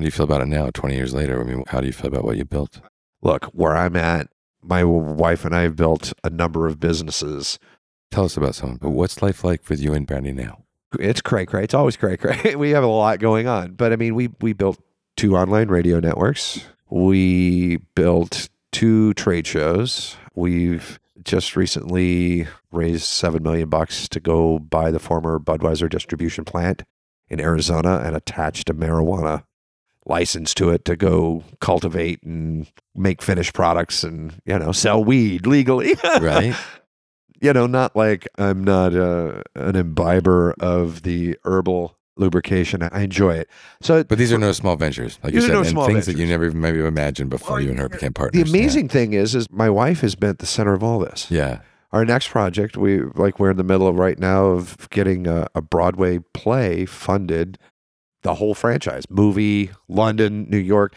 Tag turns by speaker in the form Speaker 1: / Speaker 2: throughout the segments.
Speaker 1: How do you feel about it now, 20 years later? I mean, how do you feel about what you built?
Speaker 2: Look, where I'm at, my wife and I have built a number of businesses.
Speaker 1: Tell us about some. But What's life like with you and Brandy now?
Speaker 2: It's cray cray. It's always cray cray. We have a lot going on. But I mean, we we built two online radio networks. We built two trade shows. We've just recently raised seven million bucks to go buy the former Budweiser distribution plant in Arizona and attached a marijuana license to it to go cultivate and make finished products and you know sell weed legally.
Speaker 1: Right?
Speaker 2: you know, not like I'm not uh, an imbiber of the herbal lubrication. I enjoy it. So,
Speaker 1: But these are no small ventures, like you said,
Speaker 2: no
Speaker 1: and things that you never even maybe imagined before
Speaker 2: Well,
Speaker 1: you and her became
Speaker 2: the
Speaker 1: partners. Yeah.
Speaker 2: amazing thing is, is my wife has been at the center of all this.
Speaker 1: Yeah.
Speaker 2: Our next project, we like we're in the middle of right now of getting a, a Broadway play funded, the whole franchise, movie, London, New York.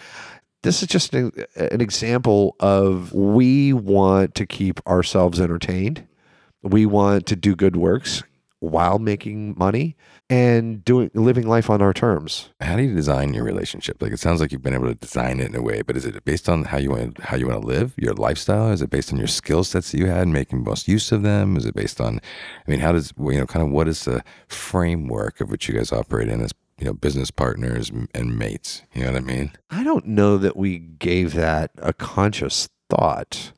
Speaker 2: This is just an, an example of we want to keep ourselves entertained. We want to do good works while making money and doing living life on our terms.
Speaker 1: How do you design your relationship? Like it sounds like you've been able to design it in a way, but is it based on how you want how you want to live, your lifestyle? Is it based on your skill sets that you had, making most use of them? Is it based on, I mean, how does you know kind of what is the framework of which you guys operate in as you know business partners and mates? You know what I mean?
Speaker 2: I don't know that we gave that a conscious thought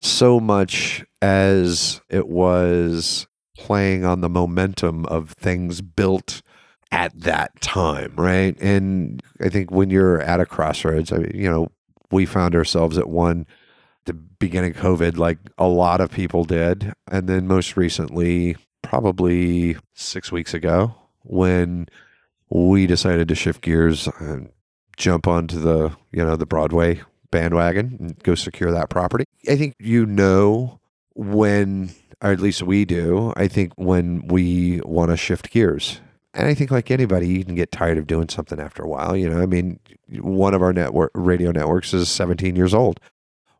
Speaker 2: so much as it was playing on the momentum of things built at that time, right? And I think when you're at a crossroads, I mean, you know, we found ourselves at one the beginning of COVID, like a lot of people did. And then most recently, probably six weeks ago, when we decided to shift gears and jump onto the, you know, the Broadway bandwagon and go secure that property. I think you know when, or at least we do, I think when we want to shift gears. And I think, like anybody, you can get tired of doing something after a while. You know, I mean, one of our network radio networks is 17 years old.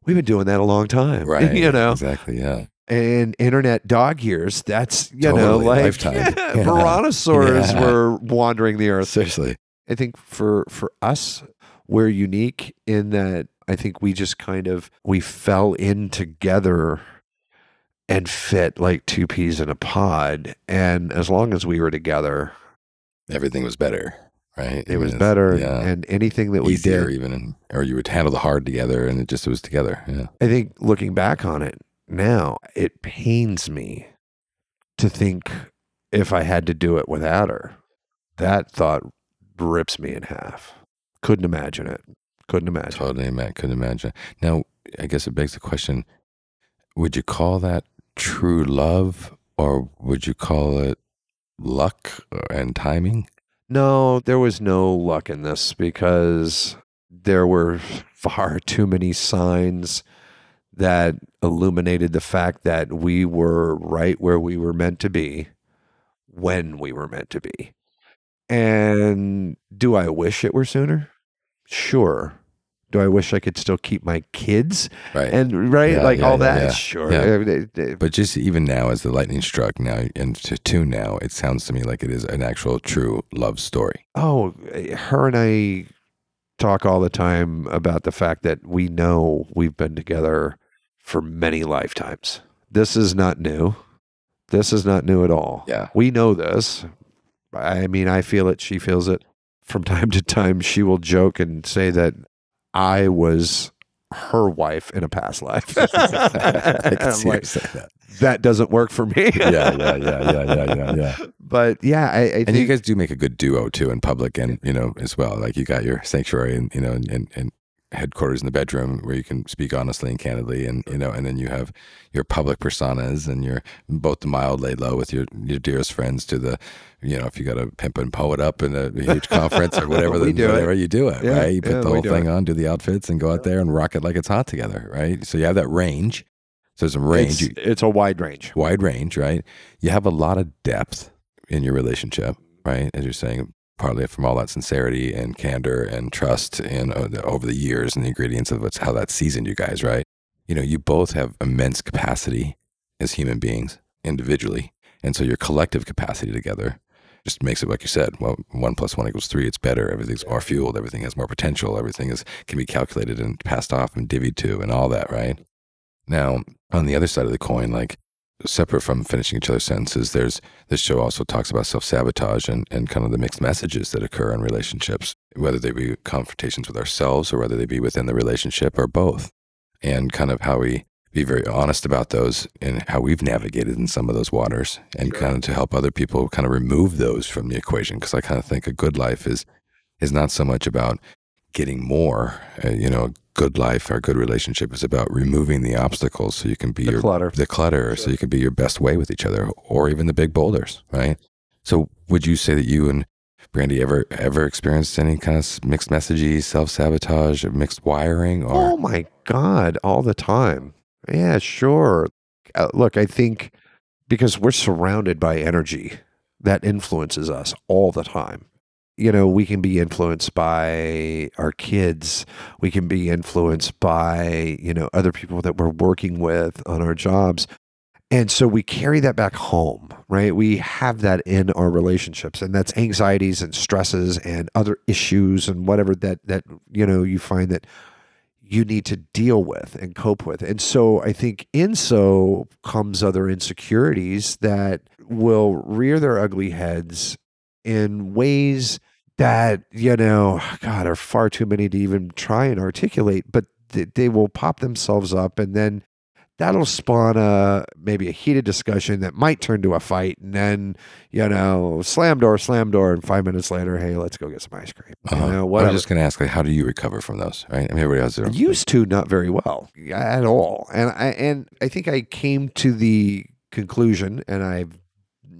Speaker 2: We've been doing that a long time,
Speaker 1: Right.
Speaker 2: you know,
Speaker 1: exactly. Yeah.
Speaker 2: And internet dog years. That's you know, like
Speaker 1: lifetime. Yeah.
Speaker 2: Tyrannosaurs
Speaker 1: Yeah.
Speaker 2: were wandering the earth.
Speaker 1: Seriously.
Speaker 2: I think for for us, we're unique in that I think we just kind of we fell in together and fit like two peas in a pod. And as long as we were together,
Speaker 1: Everything was better, right?
Speaker 2: it was better.
Speaker 1: Yeah.
Speaker 2: And anything that we
Speaker 1: Easier
Speaker 2: did,
Speaker 1: even, or you would handle the hard together, and it just it was together. Yeah.
Speaker 2: I think looking back on it now, it pains me to think if I had to do it without her. That thought rips me in half. Couldn't imagine it. Couldn't imagine.
Speaker 1: Totally, man. Couldn't imagine. Now, I guess it begs the question: Would you call that true love, or would you call it luck and timing?
Speaker 2: No, there was no luck in this because there were far too many signs that illuminated the fact that we were right where we were meant to be when we were meant to be. And do I wish it were sooner? Sure. Do I wish I could still keep my kids
Speaker 1: Right.
Speaker 2: and right
Speaker 1: Yeah,
Speaker 2: like
Speaker 1: yeah,
Speaker 2: all
Speaker 1: yeah,
Speaker 2: that?
Speaker 1: yeah.
Speaker 2: Sure.
Speaker 1: But just even now, as the lightning struck now and to tune now, it sounds to me like it is an actual true love story.
Speaker 2: Oh, her and I talk all the time about the fact that we know we've been together for many lifetimes. This is not new. This is not new at all.
Speaker 1: Yeah.
Speaker 2: We know this. I mean, I feel it. She feels it. From time to time, she will joke and say that I was her wife in a past life.
Speaker 1: I can see her
Speaker 2: like,
Speaker 1: say that.
Speaker 2: that doesn't work for me.
Speaker 1: Yeah, yeah, yeah, yeah, yeah, yeah, yeah.
Speaker 2: But yeah, I, I
Speaker 1: And you guys do make a good duo too in public and you know as well. Like you got your sanctuary and you know and, and, and headquarters in the bedroom where you can speak honestly and candidly and you know and then you have your public personas and your both the mild laid low with your your dearest friends to the you know if you got a pimp and poet up in a huge conference or whatever then
Speaker 2: do it.
Speaker 1: you do it
Speaker 2: Yeah,
Speaker 1: right you put
Speaker 2: yeah,
Speaker 1: the whole thing
Speaker 2: it.
Speaker 1: on do the outfits and go out there and rock it like it's hot together right so you have that range So there's a range,
Speaker 2: It's, it's a wide range.
Speaker 1: wide range, right? You have a lot of depth in your relationship, right? As you're saying, partly from all that sincerity and candor and trust in uh, over the years and the ingredients of what's how that seasoned you guys, right? You know, you both have immense capacity as human beings individually, and so your collective capacity together just makes it like you said. Well, one plus one equals three. It's better. Everything's more fueled. Everything has more potential. Everything is can be calculated and passed off and divvied to and all that, right? Now, on the other side of the coin, like separate from finishing each other's sentences, there's this show also talks about self sabotage and, and kind of the mixed messages that occur in relationships, whether they be confrontations with ourselves or whether they be within the relationship or both, and kind of how we be very honest about those and how we've navigated in some of those waters and
Speaker 2: Sure.
Speaker 1: kind of to help other people kind of remove those from the equation. Cause I kind of think a good life is, is not so much about getting more, uh, you know, good life or good relationship is about removing the obstacles so you can be
Speaker 2: The
Speaker 1: your
Speaker 2: clutter.
Speaker 1: the clutter so you can be your best way with each other or even the big boulders right so would you say that you and brandy ever ever experienced any kind of mixed messaging self-sabotage mixed wiring or
Speaker 2: Oh my God, all the time. Yeah, sure. Uh, look, I think because we're surrounded by energy that influences us all the time. You know, we can be influenced by our kids. We can be influenced by, you know, other people that we're working with on our jobs. And so we carry that back home, right? We have that in our relationships and that's anxieties and stresses and other issues and whatever that that you know you find that you need to deal with and cope with. And so I think in so comes other insecurities that will rear their ugly heads in ways that, you know, God, are far too many to even try and articulate, but th- they will pop themselves up and then that'll spawn a maybe a heated discussion that might turn to a fight and then you know slam door slam door and five minutes later hey let's go get some ice cream
Speaker 1: uh
Speaker 2: you know
Speaker 1: i
Speaker 2: whatever.
Speaker 1: was just going to ask like how do you recover from those right? I mean everybody has their own
Speaker 2: used to not very well at all and i and i think i came to the conclusion and i've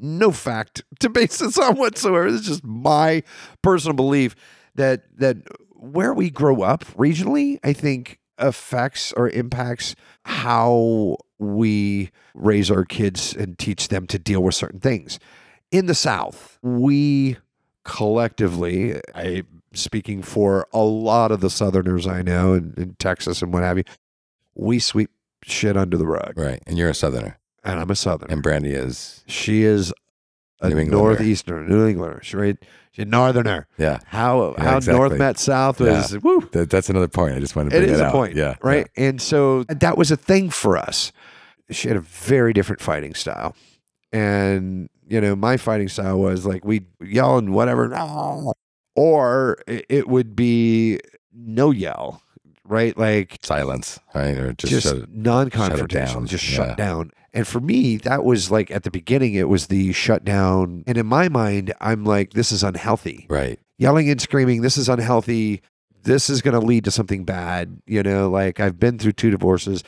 Speaker 2: no fact to base this on whatsoever. It's just my personal belief that that where we grow up regionally i think affects or impacts how we raise our kids and teach them to deal with certain things. In the south we collectively i speaking for a lot of the Southerners I know in, in Texas and what have you, we sweep shit under the rug.
Speaker 1: right and you're a southerner
Speaker 2: And I'm a Southerner.
Speaker 1: and brandy is
Speaker 2: she is a
Speaker 1: New Englander.
Speaker 2: northeasterner, New Englander. She's right. She's a northerner.
Speaker 1: yeah
Speaker 2: How
Speaker 1: Yeah,
Speaker 2: how
Speaker 1: exactly.
Speaker 2: north met south was woo.
Speaker 1: that, that's another point i just wanted to
Speaker 2: It
Speaker 1: bring
Speaker 2: is
Speaker 1: that
Speaker 2: a
Speaker 1: out.
Speaker 2: point,
Speaker 1: yeah
Speaker 2: right? And so that was a thing for us. She had a very different fighting style, and you know my fighting style was like we yell and whatever, or it it would be no yell, right? Like
Speaker 1: silence right or just,
Speaker 2: just,
Speaker 1: shut it-
Speaker 2: non-confrontational,
Speaker 1: down.
Speaker 2: just
Speaker 1: Yeah.
Speaker 2: shut down. And for me, that was like at the beginning, it was the shutdown. And in my mind, I'm like, this is unhealthy.
Speaker 1: right
Speaker 2: Yelling and screaming, this is unhealthy. This is going to lead to something bad. You know, like I've been through two divorces.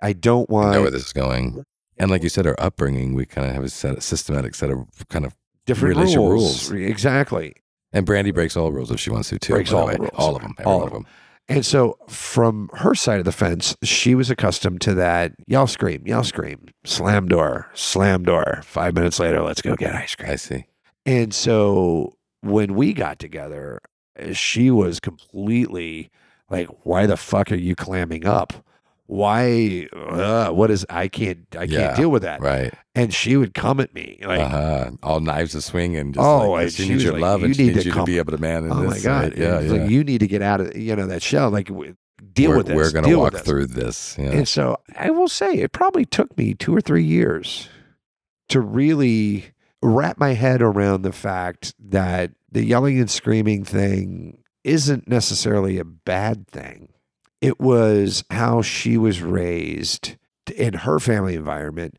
Speaker 2: I don't want.
Speaker 1: I know where this is going and like you said our upbringing we kind of have a set a systematic set of kind of
Speaker 2: different rules.
Speaker 1: rules.
Speaker 2: Exactly.
Speaker 1: and brandy breaks all rules if she wants to too
Speaker 2: Breaks all rules.
Speaker 1: all of them
Speaker 2: All of
Speaker 1: of them
Speaker 2: And so, from her side of the fence, she was accustomed to that yell, scream, yell, scream, slam door, slam door. Five minutes later, let's go get ice cream.
Speaker 1: i see
Speaker 2: And so when we got together, she was completely like, "Why the fuck are you clamming up? Why? Uh, what is? I can't. I
Speaker 1: Yeah,
Speaker 2: can't deal with that."
Speaker 1: right
Speaker 2: And she would come at me like,
Speaker 1: uh-huh. all knives a swing and just
Speaker 2: Oh,
Speaker 1: like, she
Speaker 2: she
Speaker 1: needs your
Speaker 2: like,
Speaker 1: love
Speaker 2: "You
Speaker 1: and she
Speaker 2: need
Speaker 1: needs
Speaker 2: to
Speaker 1: you to be able to man
Speaker 2: "Oh
Speaker 1: this
Speaker 2: my god,
Speaker 1: right? yeah yeah
Speaker 2: like, you need to get out of you know that shell. Like, deal
Speaker 1: we're,
Speaker 2: with this.
Speaker 1: we're gonna
Speaker 2: deal
Speaker 1: walk through this yeah.
Speaker 2: And so I will say it probably took me two or three years to really wrap my head around the fact that the yelling and screaming thing isn't necessarily a bad thing. It was how she was raised in her family environment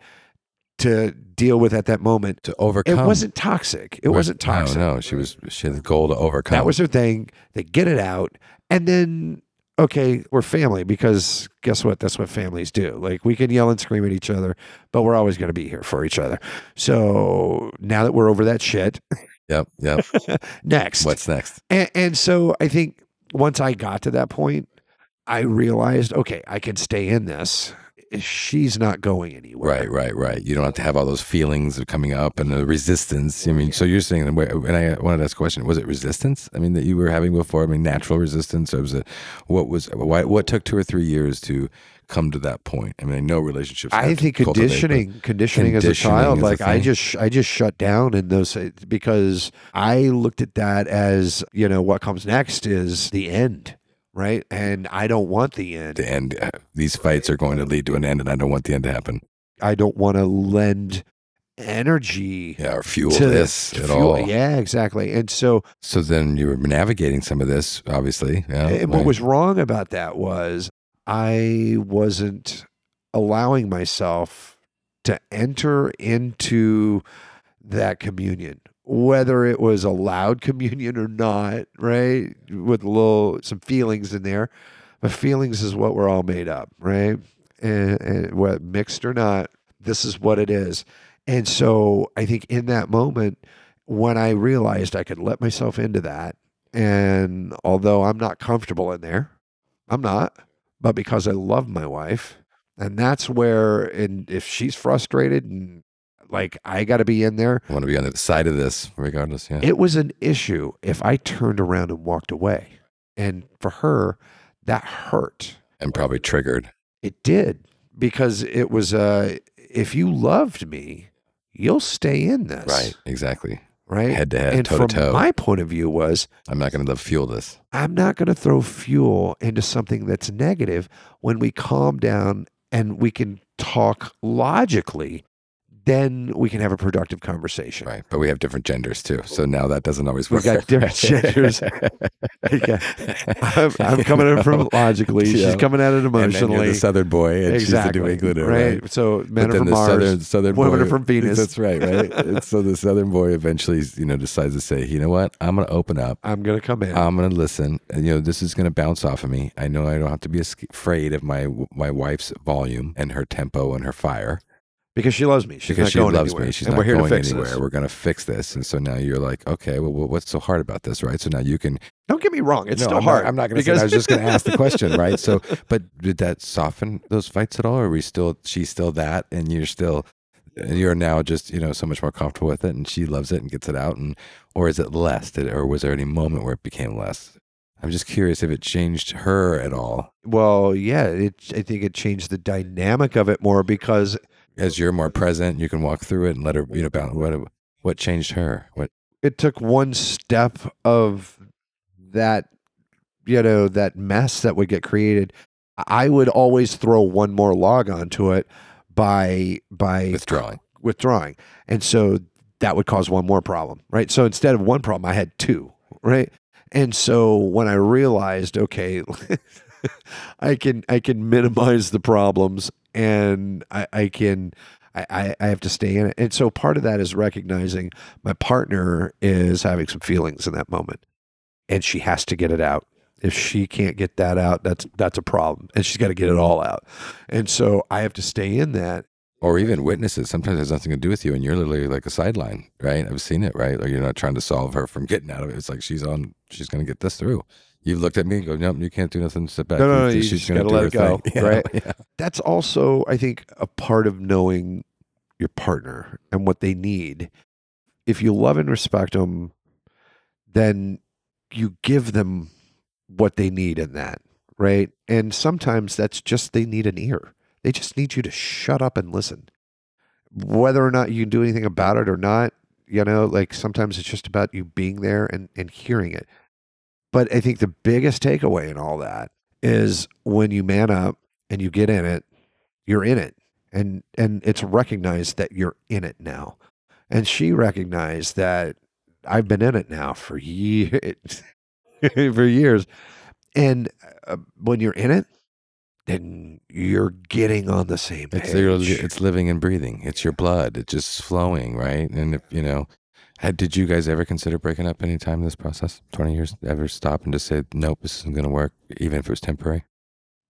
Speaker 2: to deal with at that moment.
Speaker 1: to overcome
Speaker 2: It wasn't toxic. It wasn't toxic.
Speaker 1: no no she was she had the goal to overcome
Speaker 2: That was her thing. They get it out. And then, okay, we're family because guess what? That's what families do. Like we can yell and scream at each other, but we're always going to be here for each other. So now that we're over that shit,
Speaker 1: yep yep
Speaker 2: next.
Speaker 1: what's next
Speaker 2: And, and so I think once I got to that point, I realized, okay, I can stay in this. she's not going anywhere.
Speaker 1: Right, right, right. You don't have to have all those feelings of coming up and the resistance. I mean, so you're saying, and I wanted to ask a question: Was it resistance? I mean, that you were having before? I mean, natural resistance, or was it what was why? What took two or three years to come to that point? I mean, I know relationships.
Speaker 2: I think conditioning, conditioning, as a child, like I just, I just shut down in those because I looked at that as you know what comes next is the end right? And I don't want the end.
Speaker 1: The end. Uh, these fights are going to lead to an end, and I don't want the end to happen.
Speaker 2: I don't want to lend energy
Speaker 1: yeah, or fuel to this at fuel. all.
Speaker 2: Yeah, exactly. And so,
Speaker 1: so then you were navigating some of this, obviously. Yeah,
Speaker 2: and what was wrong about that was I wasn't allowing myself to enter into that communion whether it was a loud communion or not, right? With a little some feelings in there. But feelings is what we're all made up, right? And, and what mixed or not, this is what it is. And so I think in that moment, when I realized I could let myself into that, and although I'm not comfortable in there, I'm not, but because I love my wife, and that's where, and if she's frustrated and like I got to be in there.
Speaker 1: I want to be on the side of this, regardless. Yeah.
Speaker 2: It was an issue if I turned around and walked away, and for her, that hurt
Speaker 1: and probably triggered.
Speaker 2: It did because it was uh, if you loved me, you'll stay in this.
Speaker 1: Right. Exactly.
Speaker 2: Right.
Speaker 1: Head to head,
Speaker 2: and
Speaker 1: toe to toe.
Speaker 2: My point of view was
Speaker 1: I'm not going to fuel this.
Speaker 2: I'm not going to throw fuel into something that's negative when we calm down and we can talk logically then we can have a productive conversation.
Speaker 1: Right. But we have different genders too. So now that doesn't always work.
Speaker 2: We got different genders. yeah. I'm, I'm, coming in from logically. Yeah. She's coming at it emotionally.
Speaker 1: And the southern boy and
Speaker 2: exactly.
Speaker 1: she's the New Englander.
Speaker 2: Right. right. So men are from Mars. Southern, southern women boy, are from Venus.
Speaker 1: That's right. Right. so the southern boy eventually, you know, decides to say, you know what? I'm going to open up.
Speaker 2: I'm going to come in.
Speaker 1: I'm going to listen. And, you know, this is going to bounce off of me. I know I don't have to be afraid of my my wife's volume and her tempo and her fire
Speaker 2: because she loves me. She's
Speaker 1: because
Speaker 2: she
Speaker 1: loves
Speaker 2: anywhere.
Speaker 1: me. She's
Speaker 2: and
Speaker 1: not
Speaker 2: we're here
Speaker 1: going
Speaker 2: to fix
Speaker 1: anywhere.
Speaker 2: This.
Speaker 1: We're going to fix this. And so now you're like, okay, well, what's so hard about this, right? So now you can.
Speaker 2: Don't get me wrong. It's
Speaker 1: no,
Speaker 2: still
Speaker 1: I'm
Speaker 2: hard.
Speaker 1: Not, I'm not going to say. I was just going to ask the question, right? So, but did that soften those fights at all? Or are we still? She's still that, and you're still. And you're now just you know so much more comfortable with it, and she loves it and gets it out, and or is it less? Did, or was there any moment where it became less? I'm just curious if it changed her at all.
Speaker 2: Well, yeah, it, I think it changed the dynamic of it more because
Speaker 1: as you're more present, you can walk through it and let her, you know, about what what changed her. What
Speaker 2: it took one step of that, you know, that mess that would get created. I would always throw one more log onto it by by
Speaker 1: withdrawing,
Speaker 2: withdrawing, and so that would cause one more problem, right? So instead of one problem, I had two, right? And so when I realized, okay, I can I can minimize the problems and I, I can I, I have to stay in it. And so part of that is recognizing my partner is having some feelings in that moment. And she has to get it out. If she can't get that out, that's that's a problem. And she's got to get it all out. And so I have to stay in that.
Speaker 1: Or even witnesses. Sometimes it has nothing to do with you and you're literally like a sideline, right? I've seen it, right? Or you're not trying to solve her from getting out of it. It's like she's on she's gonna get this through. You've looked at me and go, nope, you can't do nothing. Sit back.
Speaker 2: No, no,
Speaker 1: no
Speaker 2: you She's going to let it go. Thing. Right. Yeah. That's also, I think, a part of knowing your partner and what they need. If you love and respect them, then you give them what they need in that. Right. And sometimes that's just they need an ear. They just need you to shut up and listen. Whether or not you can do anything about it or not, you know, like sometimes it's just about you being there and, and hearing it. But I think the biggest takeaway in all that is when you man up and you get in it, you're in it. And and it's recognized that you're in it now. And she recognized that I've been in it now for years for years. And uh, when you're in it, then you're getting on the same page.
Speaker 1: It's, it's living and breathing. It's your blood. It's just flowing, right? And if, you know, did you guys ever consider breaking up any time in this process? 20 years? Ever stop and just say, nope, this isn't going to work, even if it was temporary?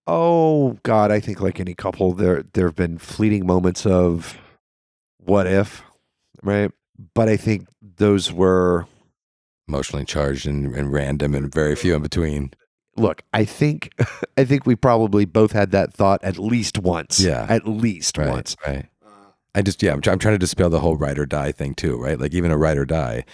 Speaker 2: Oh, God, I think like any couple, there there have been fleeting moments of what if, right? But I think those were
Speaker 1: emotionally charged and, and random and very few in between.
Speaker 2: look, I think I think we probably both had that thought at least once.
Speaker 1: Yeah.
Speaker 2: At least
Speaker 1: Right.
Speaker 2: once.
Speaker 1: Right. I just yeah, I'm, I'm trying to dispel the whole ride or die thing too, right? Like even a ride or die,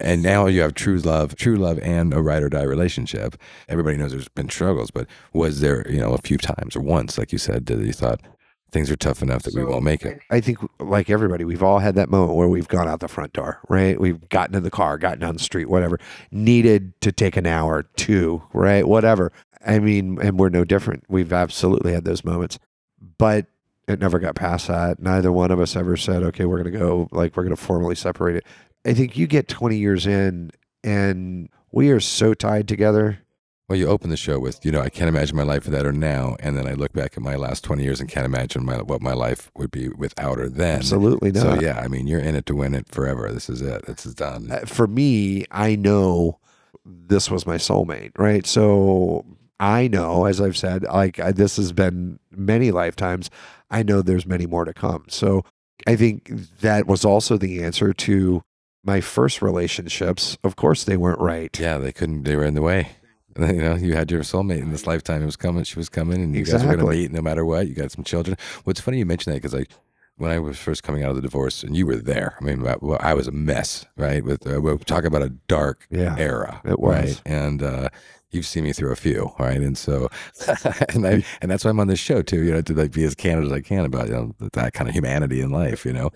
Speaker 1: and now you have true love, true love, and a ride or die relationship. Everybody knows there's been struggles, but was there you know a few times or once, like you said, that you thought things are tough enough that we won't make it?
Speaker 2: I think, like everybody, we've all had that moment where we've gone out the front door, right? We've gotten in the car, gotten down the street, whatever, needed to take an hour, two, right? Whatever. I mean, and we're no different. We've absolutely had those moments, but it never got past that. Neither one of us ever said, okay, we're going to go, like, we're going to formally separate it. I think you get 20 years in and we are so tied together.
Speaker 1: Well, you open the show with, you know, I can't imagine my life without her now, and then I look back at my last 20 years and can't imagine my, what my life would be without her then.
Speaker 2: Absolutely not.
Speaker 1: So yeah, I mean, you're in it to win it forever. This is it. This is done.
Speaker 2: uh, for me, I know this was my soulmate, right? So I know, as I've said, like I, this has been many lifetimes. I know there's many more to come. So I think that was also the answer to my first relationships. Of course, they weren't right.
Speaker 1: Yeah, they couldn't. They were in the way. You know, you had your soulmate in this lifetime. It was coming. She was coming, and you guys were going to meet no matter what. You got some children. What's funny you mentioned that because I, when I was first coming out of the divorce, and you were there. I mean, I, well, I was a mess, right? With uh, we're talking about a dark
Speaker 2: Yeah,
Speaker 1: era,
Speaker 2: it was.
Speaker 1: right? And uh, you've seen me through a few, right? And so, and I and that's why I'm on this show too. You know, to like be as candid as I can about you know that kind of humanity in life. You know,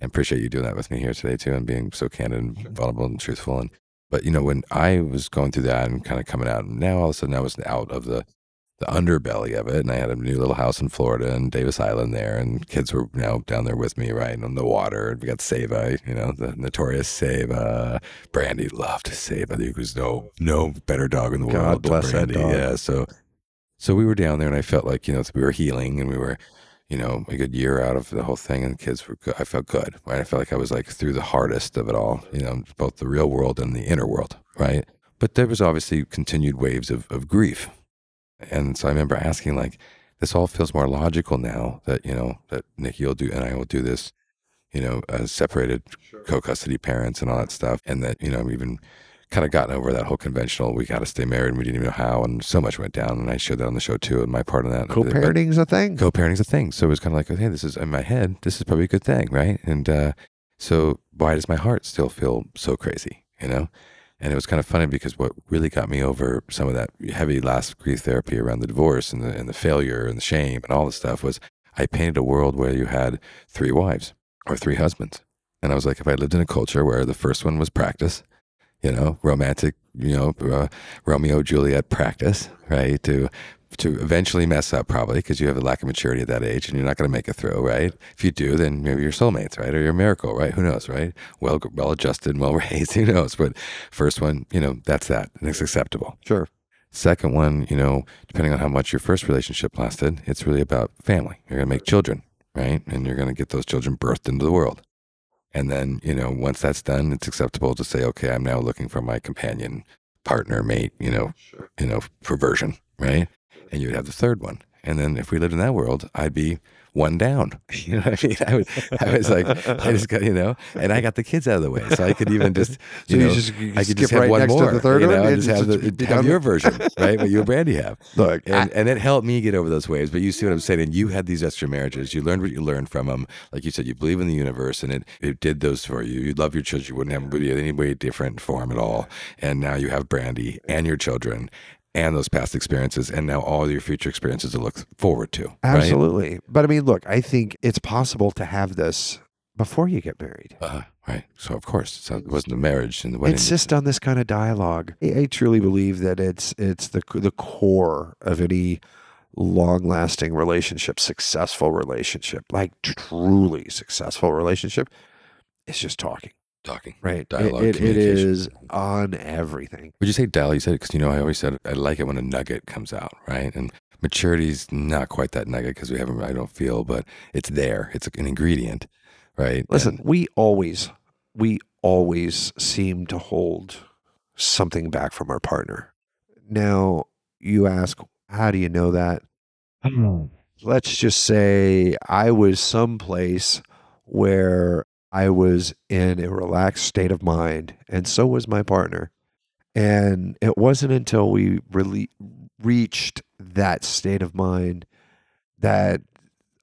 Speaker 1: and appreciate you doing that with me here today too, and being so candid and vulnerable and truthful. And but you know, when I was going through that and kind of coming out, and now all of a sudden I was out of the the underbelly of it, and I had a new little house in Florida and Davis Island there, and kids were now down there with me, right on the water. We got Seva, uh, you know, the notorious Seva. Uh, Brandy loved Seva. There was no no better dog in the
Speaker 2: God
Speaker 1: world. than
Speaker 2: bless that
Speaker 1: Brandy.
Speaker 2: dog.
Speaker 1: Yeah, so so we were down there, and I felt like you know we were healing, and we were you know, a good year out of the whole thing, and the kids were good. I felt good, right? I felt like I was like through the hardest of it all, you know, both the real world and the inner world, right? But there was obviously continued waves of, of grief. And so I remember asking, like, this all feels more logical now that, you know, that Nikki will do and I will do this, you know, as separated co custody parents and all that stuff. And that, you know, I'm even kind of gotten over that whole conventional, we got to stay married and we didn't even know how. And so much went down. And I showed that on the show too, and my part in that. But-
Speaker 2: Co-parenting's a thing.
Speaker 1: co-parenting's a thing. So it was kind of like, hey, this is in my head. This is probably a good thing, right? And uh, so why does my heart still feel so crazy? You know? And it was kind of funny because what really got me over some of that heavy last grief therapy around the divorce and the and the failure and the shame and all the stuff was I painted a world where you had three wives or three husbands. And I was like, if I lived in a culture where the first one was practice, you know, romantic, you know, uh, Romeo Juliet practice, right? To to eventually mess up probably because you have a lack of maturity at that age and you're not going to make it through, right? If you do, then maybe you're soulmates, right? Or you're a miracle, right? Who knows, right? Well, well adjusted and well raised, who knows? But first one, you know, that's that, and it's acceptable.
Speaker 2: Sure.
Speaker 1: Second one, you know, depending on how much your first relationship lasted, it's really about family. You're going to make children, right? And you're going to get those children birthed into the world. And then, you know, once that's done, it's acceptable to say, okay, I'm now looking for my companion, partner, mate, you know, you know, perversion, right? And you would have the third one. And then if we lived in that world, I'd be one down. You know what I mean? I was, I was like, I just got, you know, and I got the kids out of the way. So I could even just,
Speaker 2: So
Speaker 1: you
Speaker 2: you
Speaker 1: know,
Speaker 2: just you
Speaker 1: I could
Speaker 2: skip
Speaker 1: just have
Speaker 2: right
Speaker 1: one more.
Speaker 2: the third
Speaker 1: you
Speaker 2: one.
Speaker 1: know, and
Speaker 2: and
Speaker 1: just have, the, have your version, right? What you and Brandy have.
Speaker 2: Look,
Speaker 1: And, and it helped me get over those waves. But you see what I'm saying? And you had these extra marriages. You learned what you learned from them. Like you said, you believe in the universe and it, it did those for you. You love your children. You wouldn't have them be any way different for them at all. And now you have Brandy and your children and those past experiences and now all your future experiences to look forward to. Right?
Speaker 2: Absolutely. But I mean, look, I think it's possible to have this before you get married.
Speaker 1: Uh, right. So, of course, so it wasn't a marriage in the wedding.
Speaker 2: Insist on this kind of dialogue. I, I truly believe that it's it's the the core of any long-lasting relationship, successful relationship, like truly successful relationship. It's just talking,
Speaker 1: Talking.
Speaker 2: right?
Speaker 1: Dialogue,
Speaker 2: it, it
Speaker 1: communication.
Speaker 2: is on everything.
Speaker 1: Would you say dial? You said it because you know I always said I like it when a nugget comes out, right? And maturity's not quite that nugget because we haven't. I don't feel, but it's there. It's an ingredient, right?
Speaker 2: Listen,
Speaker 1: And-
Speaker 2: we always, we always seem to hold something back from our partner. Now, you ask, how do you know that? Hmm. Let's just say I was someplace where I was in a relaxed state of mind, and so was my partner. And it wasn't until we really reached that state of mind that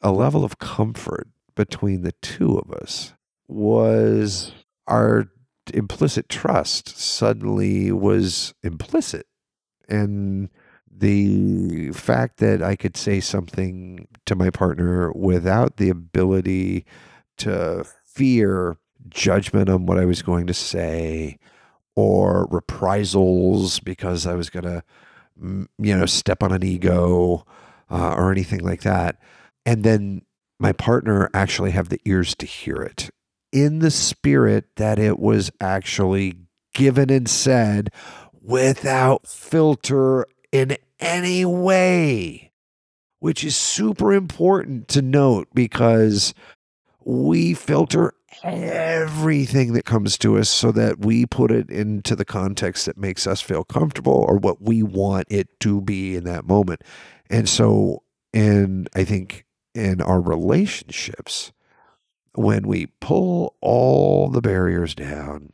Speaker 2: a level of comfort between the two of us was our implicit trust suddenly was implicit and the fact that I could say something to my partner without the ability to fear judgment on what I was going to say or reprisals because I was going to, you know, step on an ego uh, or anything like that. And then my partner actually have the ears to hear it in the spirit that it was actually given and said without filter in any way, which is super important to note because we filter everything that comes to us so that we put it into the context that makes us feel comfortable or what we want it to be in that moment. And so, and I think in our relationships, when we pull all the barriers down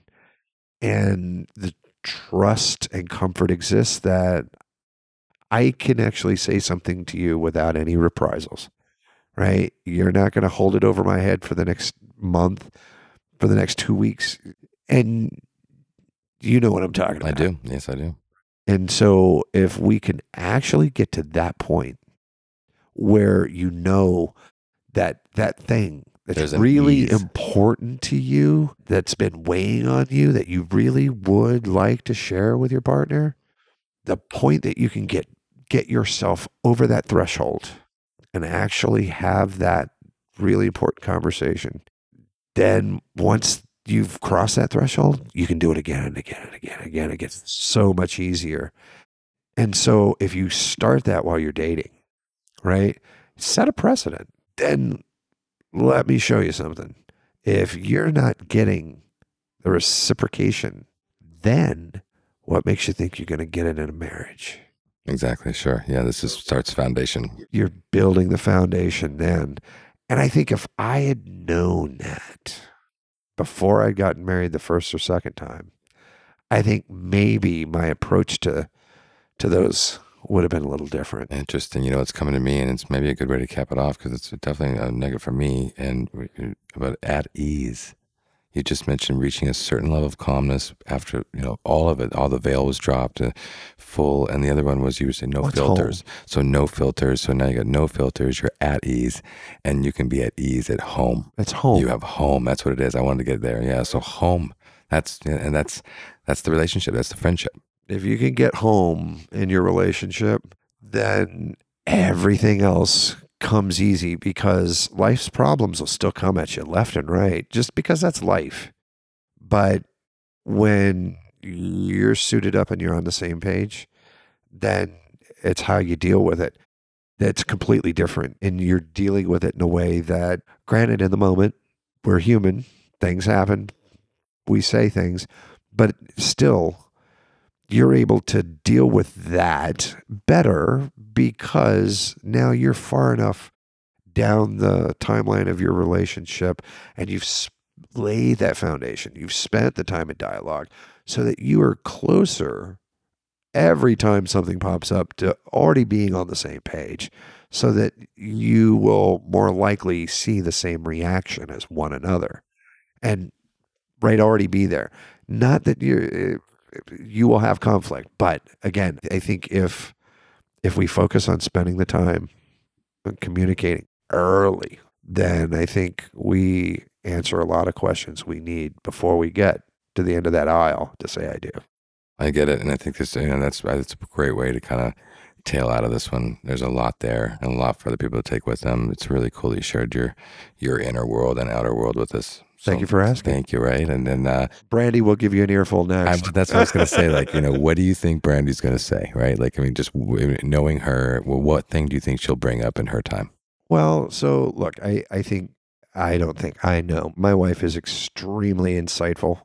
Speaker 2: and the trust and comfort exists that I can actually say something to you without any reprisals, right? You're not going to hold it over my head for the next month, for the next two weeks. And you know what I'm talking about.
Speaker 1: I do. Yes, I do.
Speaker 2: And so if we can actually get to that point where you know that that thing that's
Speaker 1: There's
Speaker 2: really important to you, that's been weighing on you, that you really would like to share with your partner, the point that you can get get yourself over that threshold and actually have that really important conversation, then once you've crossed that threshold, you can do it again and again and again and again. It gets so much easier. And so if you start that while you're dating, right? Set a precedent. Then let me show you something. If you're not getting the reciprocation, then what makes you think you're going to get it in a marriage?
Speaker 1: Exactly. Sure. Yeah. This is starts foundation.
Speaker 2: You're building the foundation then. And I think if I had known that before I'd gotten married the first or second time, I think maybe my approach to to those would have been a little different.
Speaker 1: Interesting. You know, it's coming to me, and it's maybe a good way to cap it off because it's definitely a negative for me. And uh, about at ease, you just mentioned reaching a certain level of calmness after you know all of it. All the veil was dropped, uh, full, and the other one was you were saying no
Speaker 2: What's
Speaker 1: filters. So no filters. So now you got no filters. You're at ease, and you can be at ease at home.
Speaker 2: It's home.
Speaker 1: You have home. That's what it is. I wanted to get there. Yeah. So home. That's and that's that's the relationship. That's the friendship.
Speaker 2: if you can get home in your relationship, then everything else comes easy because life's problems will still come at you left and right just because that's life. But when you're suited up and you're on the same page, then it's how you deal with it that's completely different. And you're dealing with it in a way that, granted, in the moment, we're human, things happen, we say things, but still, you're able to deal with that better because now you're far enough down the timeline of your relationship and you've laid that foundation. You've spent the time in dialogue so that you are closer every time something pops up to already being on the same page so that you will more likely see the same reaction as one another and right already be there not that you're eh, you will have conflict but again i think if if we focus on spending the time on communicating early then i think we answer a lot of questions we need before we get to the end of that aisle to say i do
Speaker 1: I get it, and I think this, you know, that's that's a great way to kind of tail out of this one. There's a lot there, and a lot for other people to take with them. It's really cool that you shared your your inner world and outer world with us.
Speaker 2: Thank you for asking.
Speaker 1: Thank you. Right, and then uh,
Speaker 2: brandy will give you an earful next
Speaker 1: that's what I was going to say. Like, you know, what do you think Brandy's going to say? Right, like, I mean, just w- knowing her, well, what thing do you think she'll bring up in her time?
Speaker 2: Well, so look, I, I think, I don't think, I know my wife is extremely insightful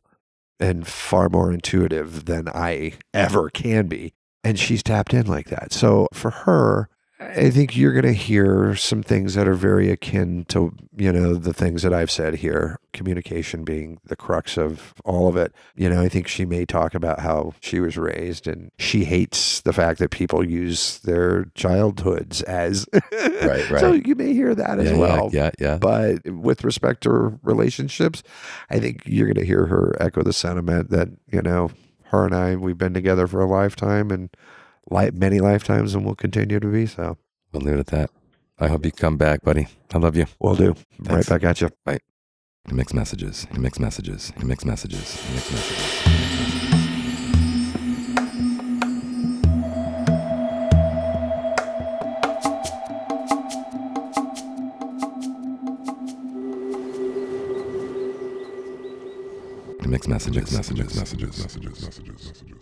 Speaker 2: and far more intuitive than I ever can be. And she's tapped in like that. So for her, I think you're going to hear some things that are very akin to, you know, the things that I've said here, communication being the crux of all of it. You know, I think she may talk about how she was raised and she hates the fact that people use their childhoods as.
Speaker 1: Right, right.
Speaker 2: so you may hear that as well.
Speaker 1: Yeah, yeah. yeah.
Speaker 2: But with respect to relationships, I think you're going to hear her echo the sentiment that, you know, her and I, we've been together for a lifetime and li- many lifetimes and will continue to be so.
Speaker 1: We'll leave it at that. I hope you come back, buddy. I love you.
Speaker 2: Will do.
Speaker 1: Thanks.
Speaker 2: Right back at you.
Speaker 1: He makes messages. He makes messages. He makes messages. He makes messages. He makes messages. Messages. Messages. Messages. Messages. Messages.